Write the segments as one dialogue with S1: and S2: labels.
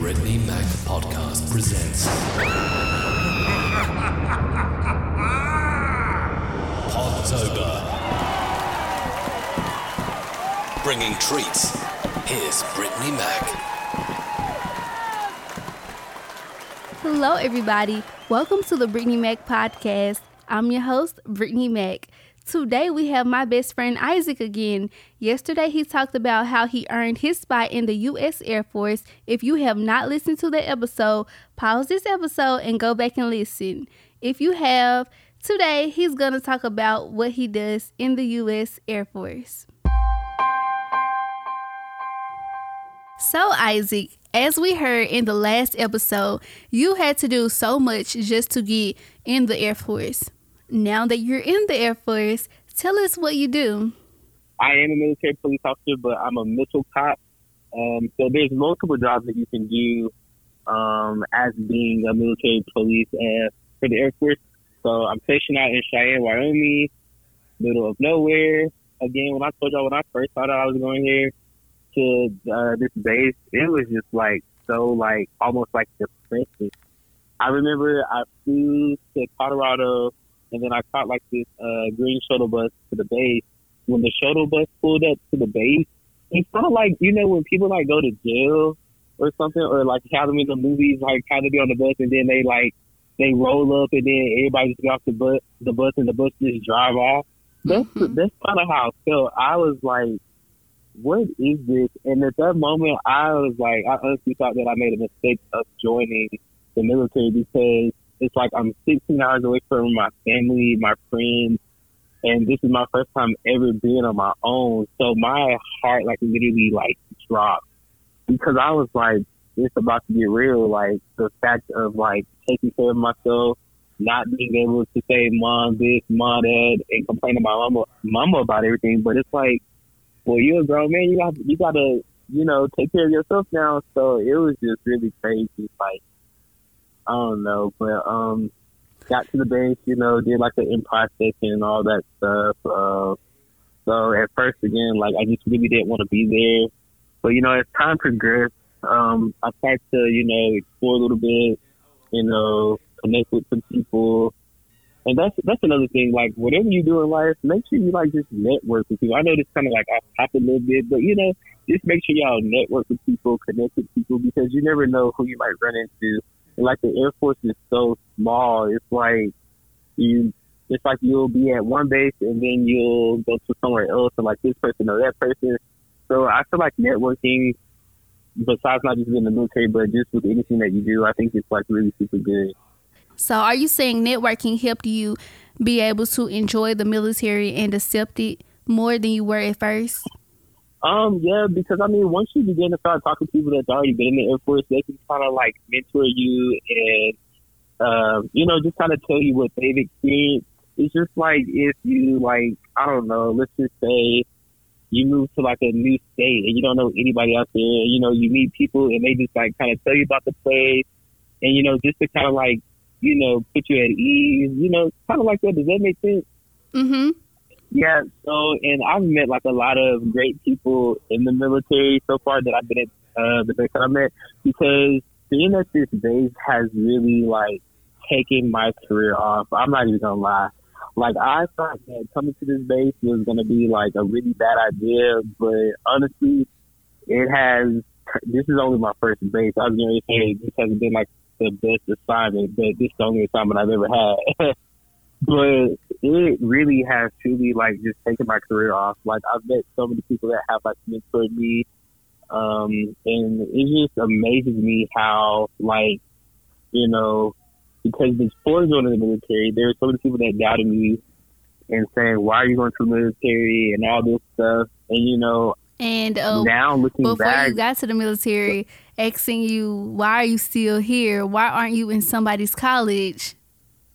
S1: Brittney Mack Podcast presents Podtober. Bringing treats. Here's Brittney Mack.
S2: Hello, everybody. Welcome to the Brittney Mack podcast. I'm your host, Brittney Mack. Today we have my best friend Isaac again. Yesterday he talked about how he earned his spot in the U.S. Air Force. If you have not listened to that episode, pause this episode and go back and listen. If you have, today he's going to talk about what he does in the U.S. Air Force. So, Isaac, as we heard in the last episode, you had to do so much just to get in the Air Force. Now that you're in the Air Force, tell us what you do.
S3: I am a military police officer, but I'm a missile cop. Um, so there's multiple jobs that you can do um, as being a military police uh, for the Air Force. So I'm stationed out in Cheyenne, Wyoming, middle of nowhere. Again, when I told y'all when I first thought I was going here to uh, this base, it was just like so like almost like depressing. I remember I flew to Colorado and then I caught like this uh, green shuttle bus to the base. When the shuttle bus pulled up to the base, it felt like you know when people like go to jail or something, or like how them in the movies like kind of be on the bus and then they like they roll up and then everybody just get off the bus, the bus and the bus just drive off. That's
S2: Mhm.
S3: that's kind of how I felt. I was like, what is this? And at that moment, I was like, I honestly thought that I made a mistake of joining the military because it's like I'm 16 hours away from my family, my friends, and this is my first time ever being on my own. So my heart like literally like dropped because I was like, it's about to get real. Like the fact of like taking care of myself, not being able to say mom this, mom that, and complain to my mama, mama about everything. But it's like, well, you're a grown man. You got you got to you know take care of yourself now. So it was just really crazy. Like I don't know, but um, got to the base, you know, did like the improv session and all that stuff. Uh, so at first, again, like I just really didn't want to be there, but you know, as time progressed, um, I started to you know explore a little bit, you know, connect with some people. And that's that's another thing. Like whatever you do in life, make sure you like just network with people. I know this kind of like off top a little bit, but you know, just make sure y'all network with people, connect with people, because you never know who you might run into. And like the Air Force is so small, it's like you, it's like you'll be at one base and then you'll go to somewhere else and like this person or that person. So I feel like networking, besides not just in the military, but just with anything that you do, I think it's like really super good.
S2: So, are you saying networking helped you be able to enjoy the military and accept it more than you were at first?
S3: Um, yeah, because I mean, once you begin to start talking to people that's already been in the Air Force, they can kind of like mentor you and, um, you know, just kind of tell you what they've experienced. It's just like if you like, I don't know, let's just say you move to like a new state and you don't know anybody out there. You know, you meet people and they just like kind of tell you about the place, and you know, just to kind of like, you know, put you at ease. You know, kind of like that. Does that make sense?
S2: Mm-hmm.
S3: Yeah, so and I've met like a lot of great people in the military so far that I've been at uh, the base I met because being at this base has really like taken my career off. I'm not even gonna lie. Like I thought that coming to this base was gonna be like a really bad idea, but honestly, it has. This is only my first base. I was gonna say this hasn't been like the best assignment, but this is the only assignment I've ever had. but it really has truly like just taken my career off. Like I've met so many people that have like mentored me, um, and it just amazes me how like you know because before joining the military, there were so many people that doubted me and saying, "Why are you going to the military?" and all this stuff. And you know,
S2: And uh,
S3: now looking
S2: before
S3: back,
S2: you got to the military, asking you why are you still here? Why aren't you in somebody's college?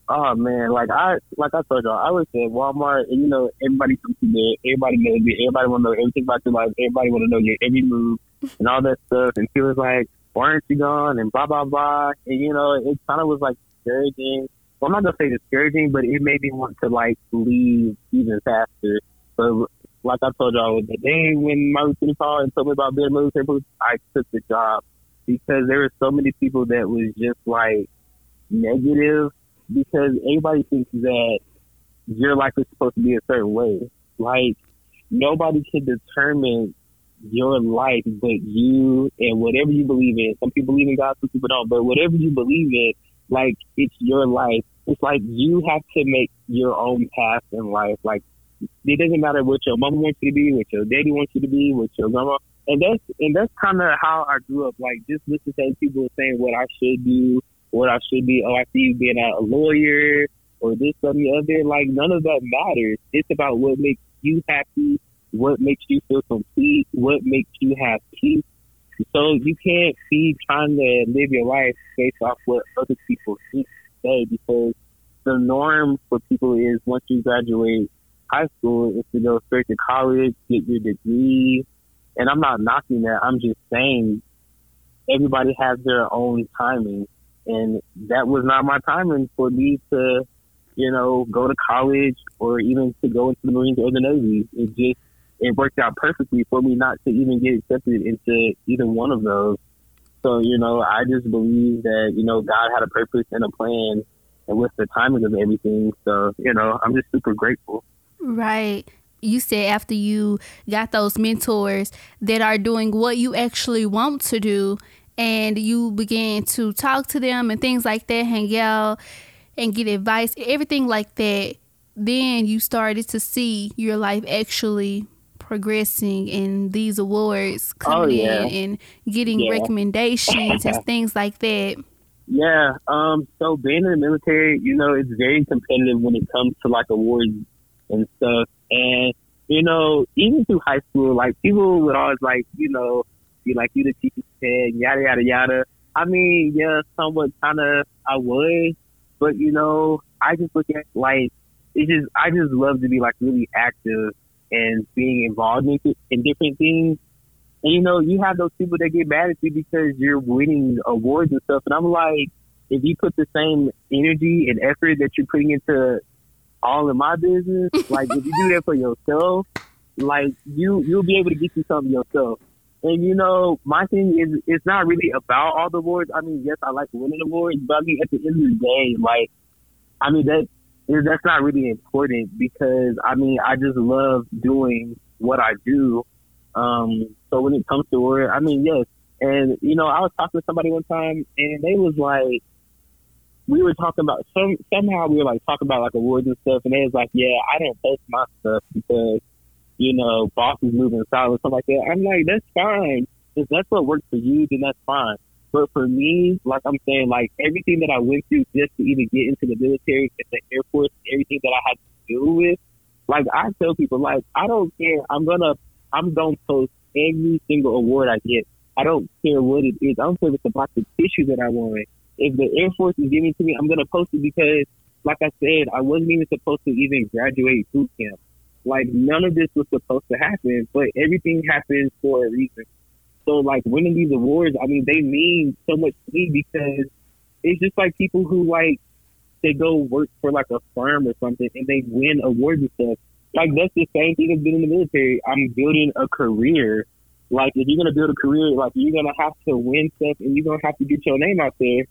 S3: Oh man, like I like I told y'all, I was at Walmart, and you know everybody comes to there, everybody knows you, everybody want to know everything about your life, everybody want to know your every move and all that stuff. And she was like, "Why aren't you gone?" and blah blah blah. And you know, it kind of was like discouraging. Well, I'm not gonna say discouraging, but it made me want to like leave even faster. So like I told y'all, the day when my lieutenant called and told me about being a military police, I took the job because there were so many people that was just like negative because everybody thinks that your life is supposed to be a certain way. Like nobody can determine your life but you and whatever you believe in. Some people believe in God, some people don't. But whatever you believe in, like it's your life. It's like you have to make your own path in life. Like it doesn't matter what your mama wants you to be, what your daddy wants you to be, what your grandma. And that's and that's kind of how I grew up. Like just listening to people saying what I should do, what I should be. Oh, I see you being a lawyer or this or the other. Like none of that matters. It's about what makes you happy, what makes you feel complete, what makes you have peace. So you can't be trying to live your life based off what other people think say because the norm for people is once you graduate high school is to go straight to college, get your degree. And I'm not knocking that. I'm just saying everybody has their own timing. And that was not my timing for me to, you know, go to college or even to go into the Marines or the Navy. It just, it worked out perfectly for me not to even get accepted into either one of those. So, you know, I just believe that, you know, God had a purpose and a plan and with the timing of everything. So, you know, I'm just super grateful.
S2: Right. You said after you got those mentors that are doing what you actually want to do, and you began to talk to them and things like that, hang out and get advice, everything like that, then you started to see your life actually progressing and these awards coming
S3: Oh, yeah.
S2: in and getting
S3: Yeah.
S2: recommendations and things like that.
S3: Yeah. Um. So being in the military, you know, it's very competitive when it comes to like awards and stuff. And you know, even through high school, like people would always like, you know, be like, "You the teacher said," yada yada yada. I mean, yeah, somewhat kind of I would, but you know, I just look at like it's just I just love to be like really active and being involved in, in different things. And you know, you have those people that get mad at you because you're winning awards and stuff. And I'm like, if you put the same energy and effort that you're putting into all of my business, like if you do that for yourself, like you you'll be able to get you something yourself. And you know, my thing is it's not really about all the awards. I mean, yes, I like winning awards, but I mean at the end of the day, like I mean that that's not really important because I mean I just love doing what I do. Um, so when it comes to award, I mean yes. And you know, I was talking to somebody one time, and they was like, we were talking about some somehow we were like talking about like awards and stuff, and they was like, yeah, I don't post my stuff because you know boss is moving south or something like that. I'm like, that's fine. If that's what works for you, then that's fine. But for me, like I'm saying, like everything that I went through just to even get into the military and the Air Force, everything that I had to deal with, like I tell people, like I don't care. I'm gonna, I'm gonna post every single award I get. I don't care what it is. I don't care if it's a box of tissue that I want. If the Air Force is giving it to me, I'm gonna post it because, like I said, I wasn't even supposed to even graduate boot camp. Like none of this was supposed to happen, but everything happens for a reason. So like winning these awards, I mean, they mean so much to me because it's just like people who like they go work for like a firm or something and they win awards and stuff. Like that's the same thing as being in the military. I'm building a career. Like if you're gonna build a career, like you're gonna have to win stuff and you're gonna have to get your name out there.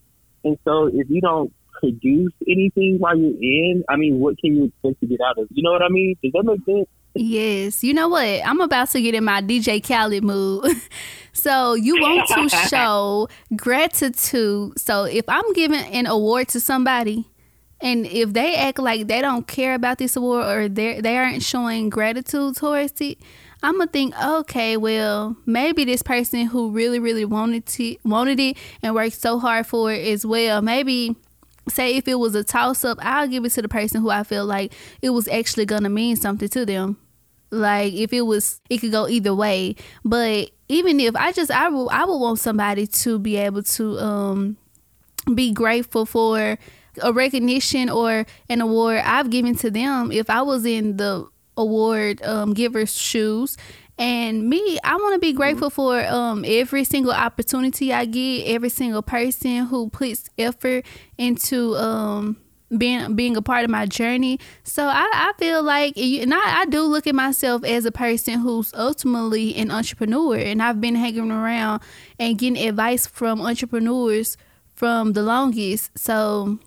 S3: And so if you don't produce anything while you're in, I mean, what can you expect to get out of? You know what I mean? Does that make sense?
S2: Yes, you know what? I'm about to get in my DJ Khaled mood. so you want to show gratitude. So if I'm giving an award to somebody, and if they act like they don't care about this award or they they aren't showing gratitude towards it, I'm gonna think, okay, well, maybe this person who really, really wanted to wanted it and worked so hard for it as well. Maybe say if it was a toss up, I'll give it to the person who I feel like it was actually gonna mean something to them. Like if it was, it could go either way. But even if I just, I will, I would want somebody to be able to um be grateful for a recognition or an award I've given to them. If I was in the award um, giver's shoes. And me, I want to be grateful for um, every single opportunity I get, every single person who puts effort into um, being being a part of my journey. So I, I feel like, and I, I do look at myself as a person who's ultimately an entrepreneur, and I've been hanging around and getting advice from entrepreneurs from the longest. So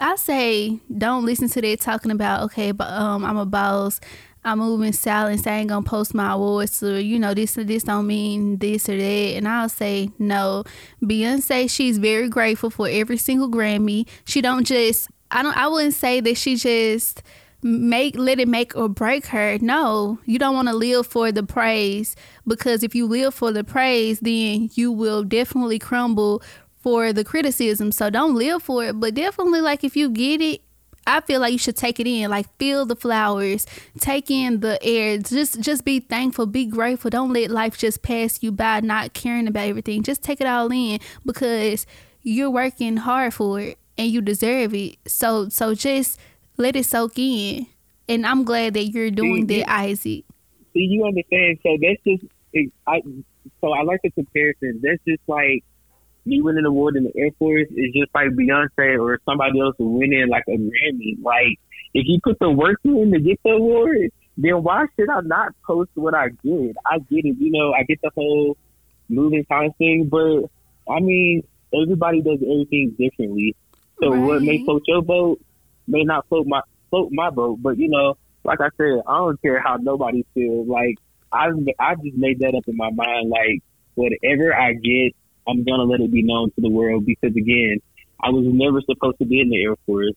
S2: I say don't listen to that talking about okay, but um, I'm a boss. I'm moving silence. I ain't gonna post my awards or you know this or this don't mean this or that. And I'll say no. Beyonce, she's very grateful for every single Grammy. She don't just. I don't. I wouldn't say that she just make let it make or break her. No, you don't want to live for the praise because if you live for the praise, then you will definitely crumble for the criticism. So don't live for it, but definitely like if you get it, I feel like you should take it in, like feel the flowers, take in the air. Just just be thankful, be grateful. Don't let life just pass you by not caring about everything. Just take it all in because you're working hard for it and you deserve it. So so just let it soak in. And I'm glad that you're doing see, that, Isaac.
S3: See, you understand? So that's just I. So I like the comparison. That's just like me winning an award in the Air Force is just like Beyonce or somebody else winning like a Grammy. Like, if you put the work in to get the award, then why should I not post what I did? I get it, you know, I get the whole moving time thing, but I mean, everybody does everything differently. So right. what may float your boat may not float my float my boat, but you know, like I said, I don't care how nobody feels. Like I I just made that up in my mind. Like whatever I get, I'm gonna let it be known to the world because again, I was never supposed to be in the Air Force.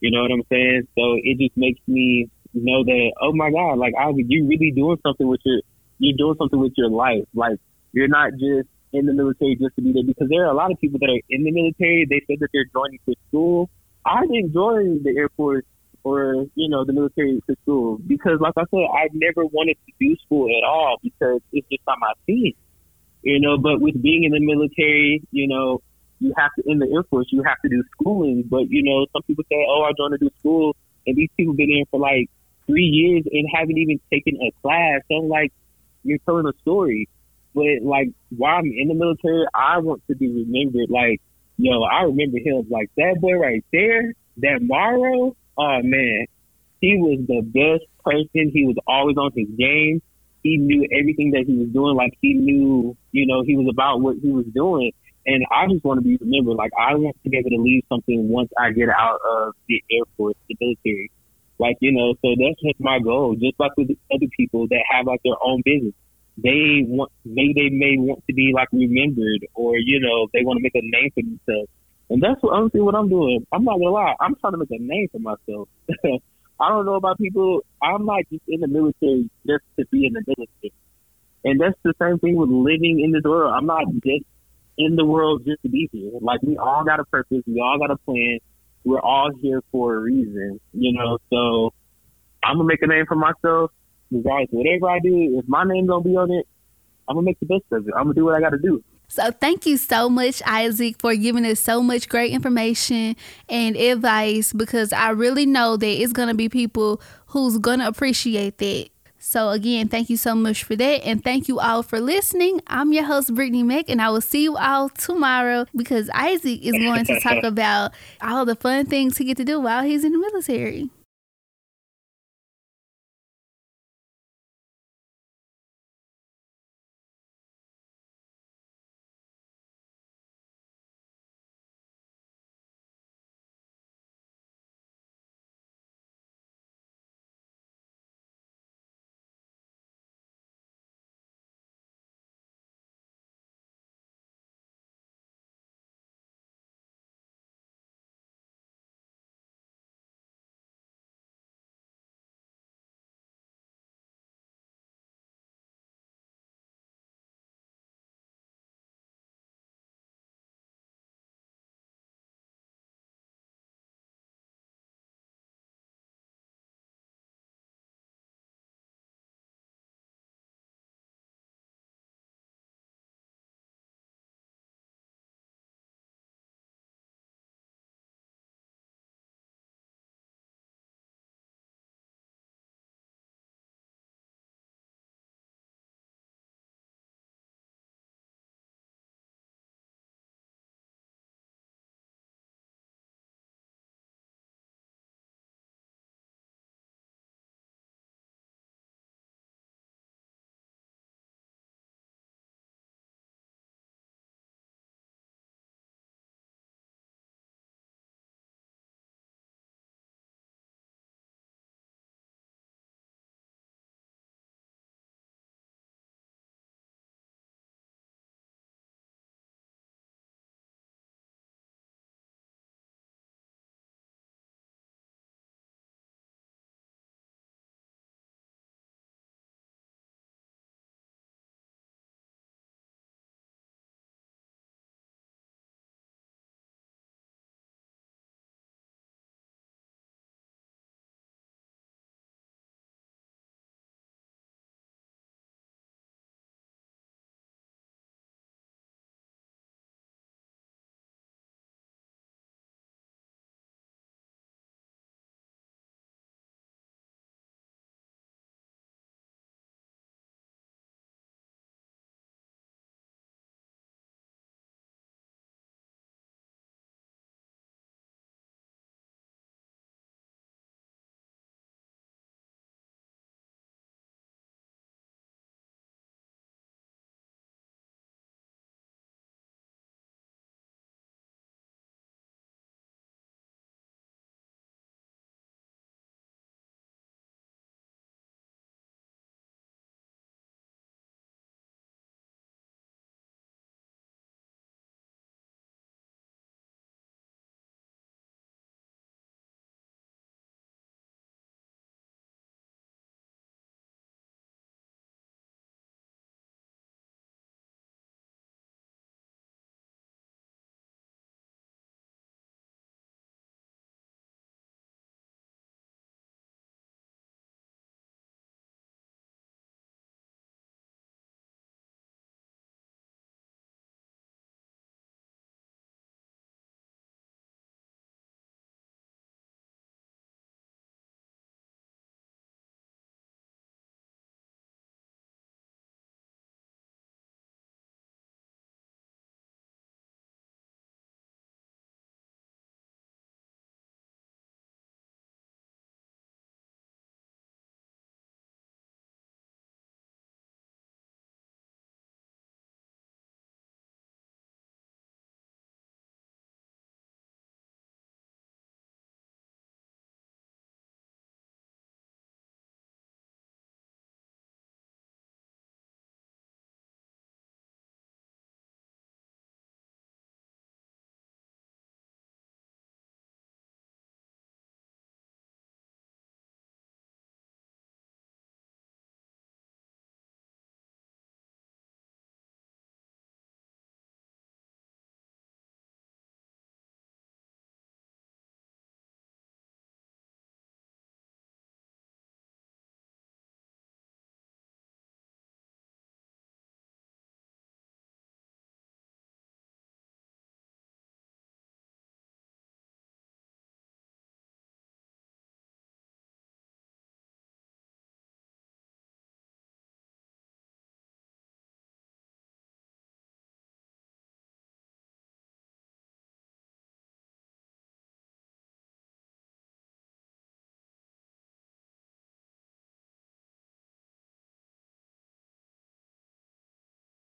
S3: You know what I'm saying? So it just makes me know that oh my god, like I you're really doing something with your you're doing something with your life. Like you're not just in the military just to be there because there are a lot of people that are in the military. They said that they're joining for school. I didn't join the Air Force or you know the military for school because, like I said, I never wanted to do school at all because it's just not my thing you know, but with being in the military, you know, you have to, in the Air Force, you have to do schooling. But, you know, some people say, oh, I don't want to do school. And these people been in for like three years and haven't even taken a class. So, like, you're telling a story. But, like, while I'm in the military, I want to be remembered. Like, yo, I remember him. Like, that boy right there, that Morrow, oh, man, he was the best person. He was always on his game he knew everything that he was doing. Like he knew, you know, he was about what he was doing. And I just want to be remembered. Like I want to be able to leave something once I get out of the Air Force, the military. Like you know, so that's just my goal. Just like with other people that have like their own business, they want maybe they may want to be like remembered, or you know, they want to make a name for themselves. And that's what honestly what I'm doing. I'm not gonna lie, I'm trying to make a name for myself. I don't know about people. I'm not just in the military just to be in the military. And that's the same thing with living in this world. I'm not just in the world just to be here. Like we all got a purpose. We all got a plan. We're all here for a reason, you know. So I'm gonna make a name for myself. Regardless, whatever I do, if my name gonna be on it, I'm gonna make the best of it. I'm gonna do what I got to do.
S2: So thank you so much, Isaac, for giving us so much great information and advice because I really know that it's gonna be people who's gonna appreciate that. So again, thank you so much for that, and thank you all for listening. I'm your host Brittney Mack, and I will see you all tomorrow because Isaac is going to talk about all the fun things he get to do while he's in the military.